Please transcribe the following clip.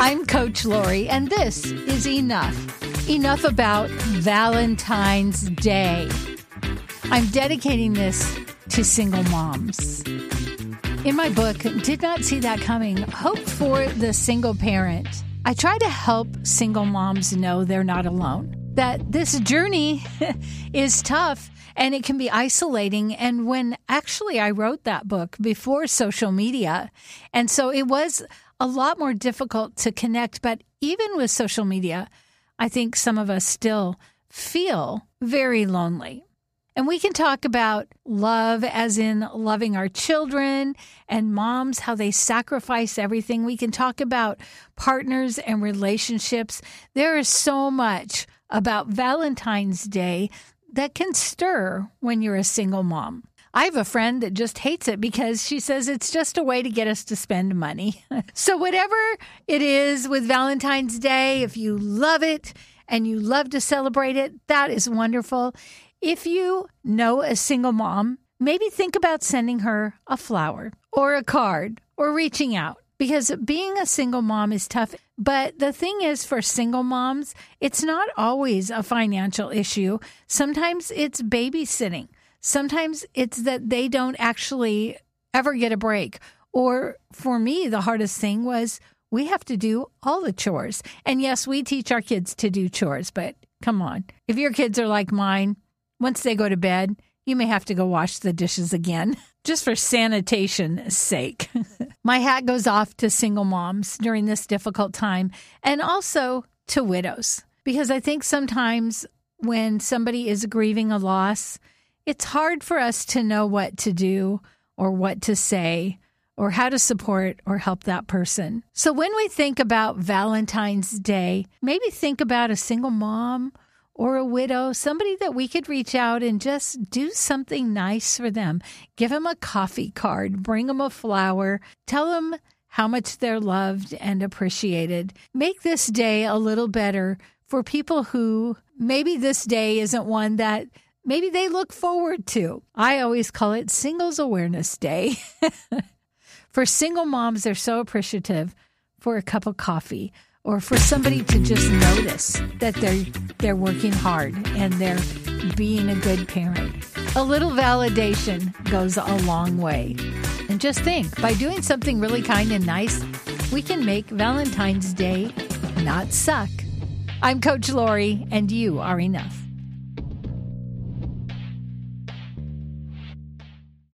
I'm Coach Lori, and this is Enough. Enough about Valentine's Day. I'm dedicating this to single moms. In my book, Did Not See That Coming Hope for the Single Parent, I try to help single moms know they're not alone, that this journey is tough and it can be isolating. And when actually I wrote that book before social media, and so it was a lot more difficult to connect. But even with social media, I think some of us still feel very lonely. And we can talk about love as in loving our children and moms, how they sacrifice everything. We can talk about partners and relationships. There is so much about Valentine's Day that can stir when you're a single mom. I have a friend that just hates it because she says it's just a way to get us to spend money. so, whatever it is with Valentine's Day, if you love it and you love to celebrate it, that is wonderful. If you know a single mom, maybe think about sending her a flower or a card or reaching out because being a single mom is tough. But the thing is, for single moms, it's not always a financial issue. Sometimes it's babysitting. Sometimes it's that they don't actually ever get a break. Or for me, the hardest thing was we have to do all the chores. And yes, we teach our kids to do chores, but come on. If your kids are like mine, once they go to bed, you may have to go wash the dishes again, just for sanitation's sake. My hat goes off to single moms during this difficult time and also to widows, because I think sometimes when somebody is grieving a loss, it's hard for us to know what to do or what to say or how to support or help that person. So when we think about Valentine's Day, maybe think about a single mom or a widow, somebody that we could reach out and just do something nice for them. Give them a coffee card, bring them a flower, tell them how much they're loved and appreciated. Make this day a little better for people who maybe this day isn't one that maybe they look forward to. I always call it Singles Awareness Day. for single moms, they're so appreciative for a cup of coffee or for somebody to just notice that they're they're working hard and they're being a good parent. A little validation goes a long way. And just think, by doing something really kind and nice, we can make Valentine's Day not suck. I'm Coach Lori, and you are enough.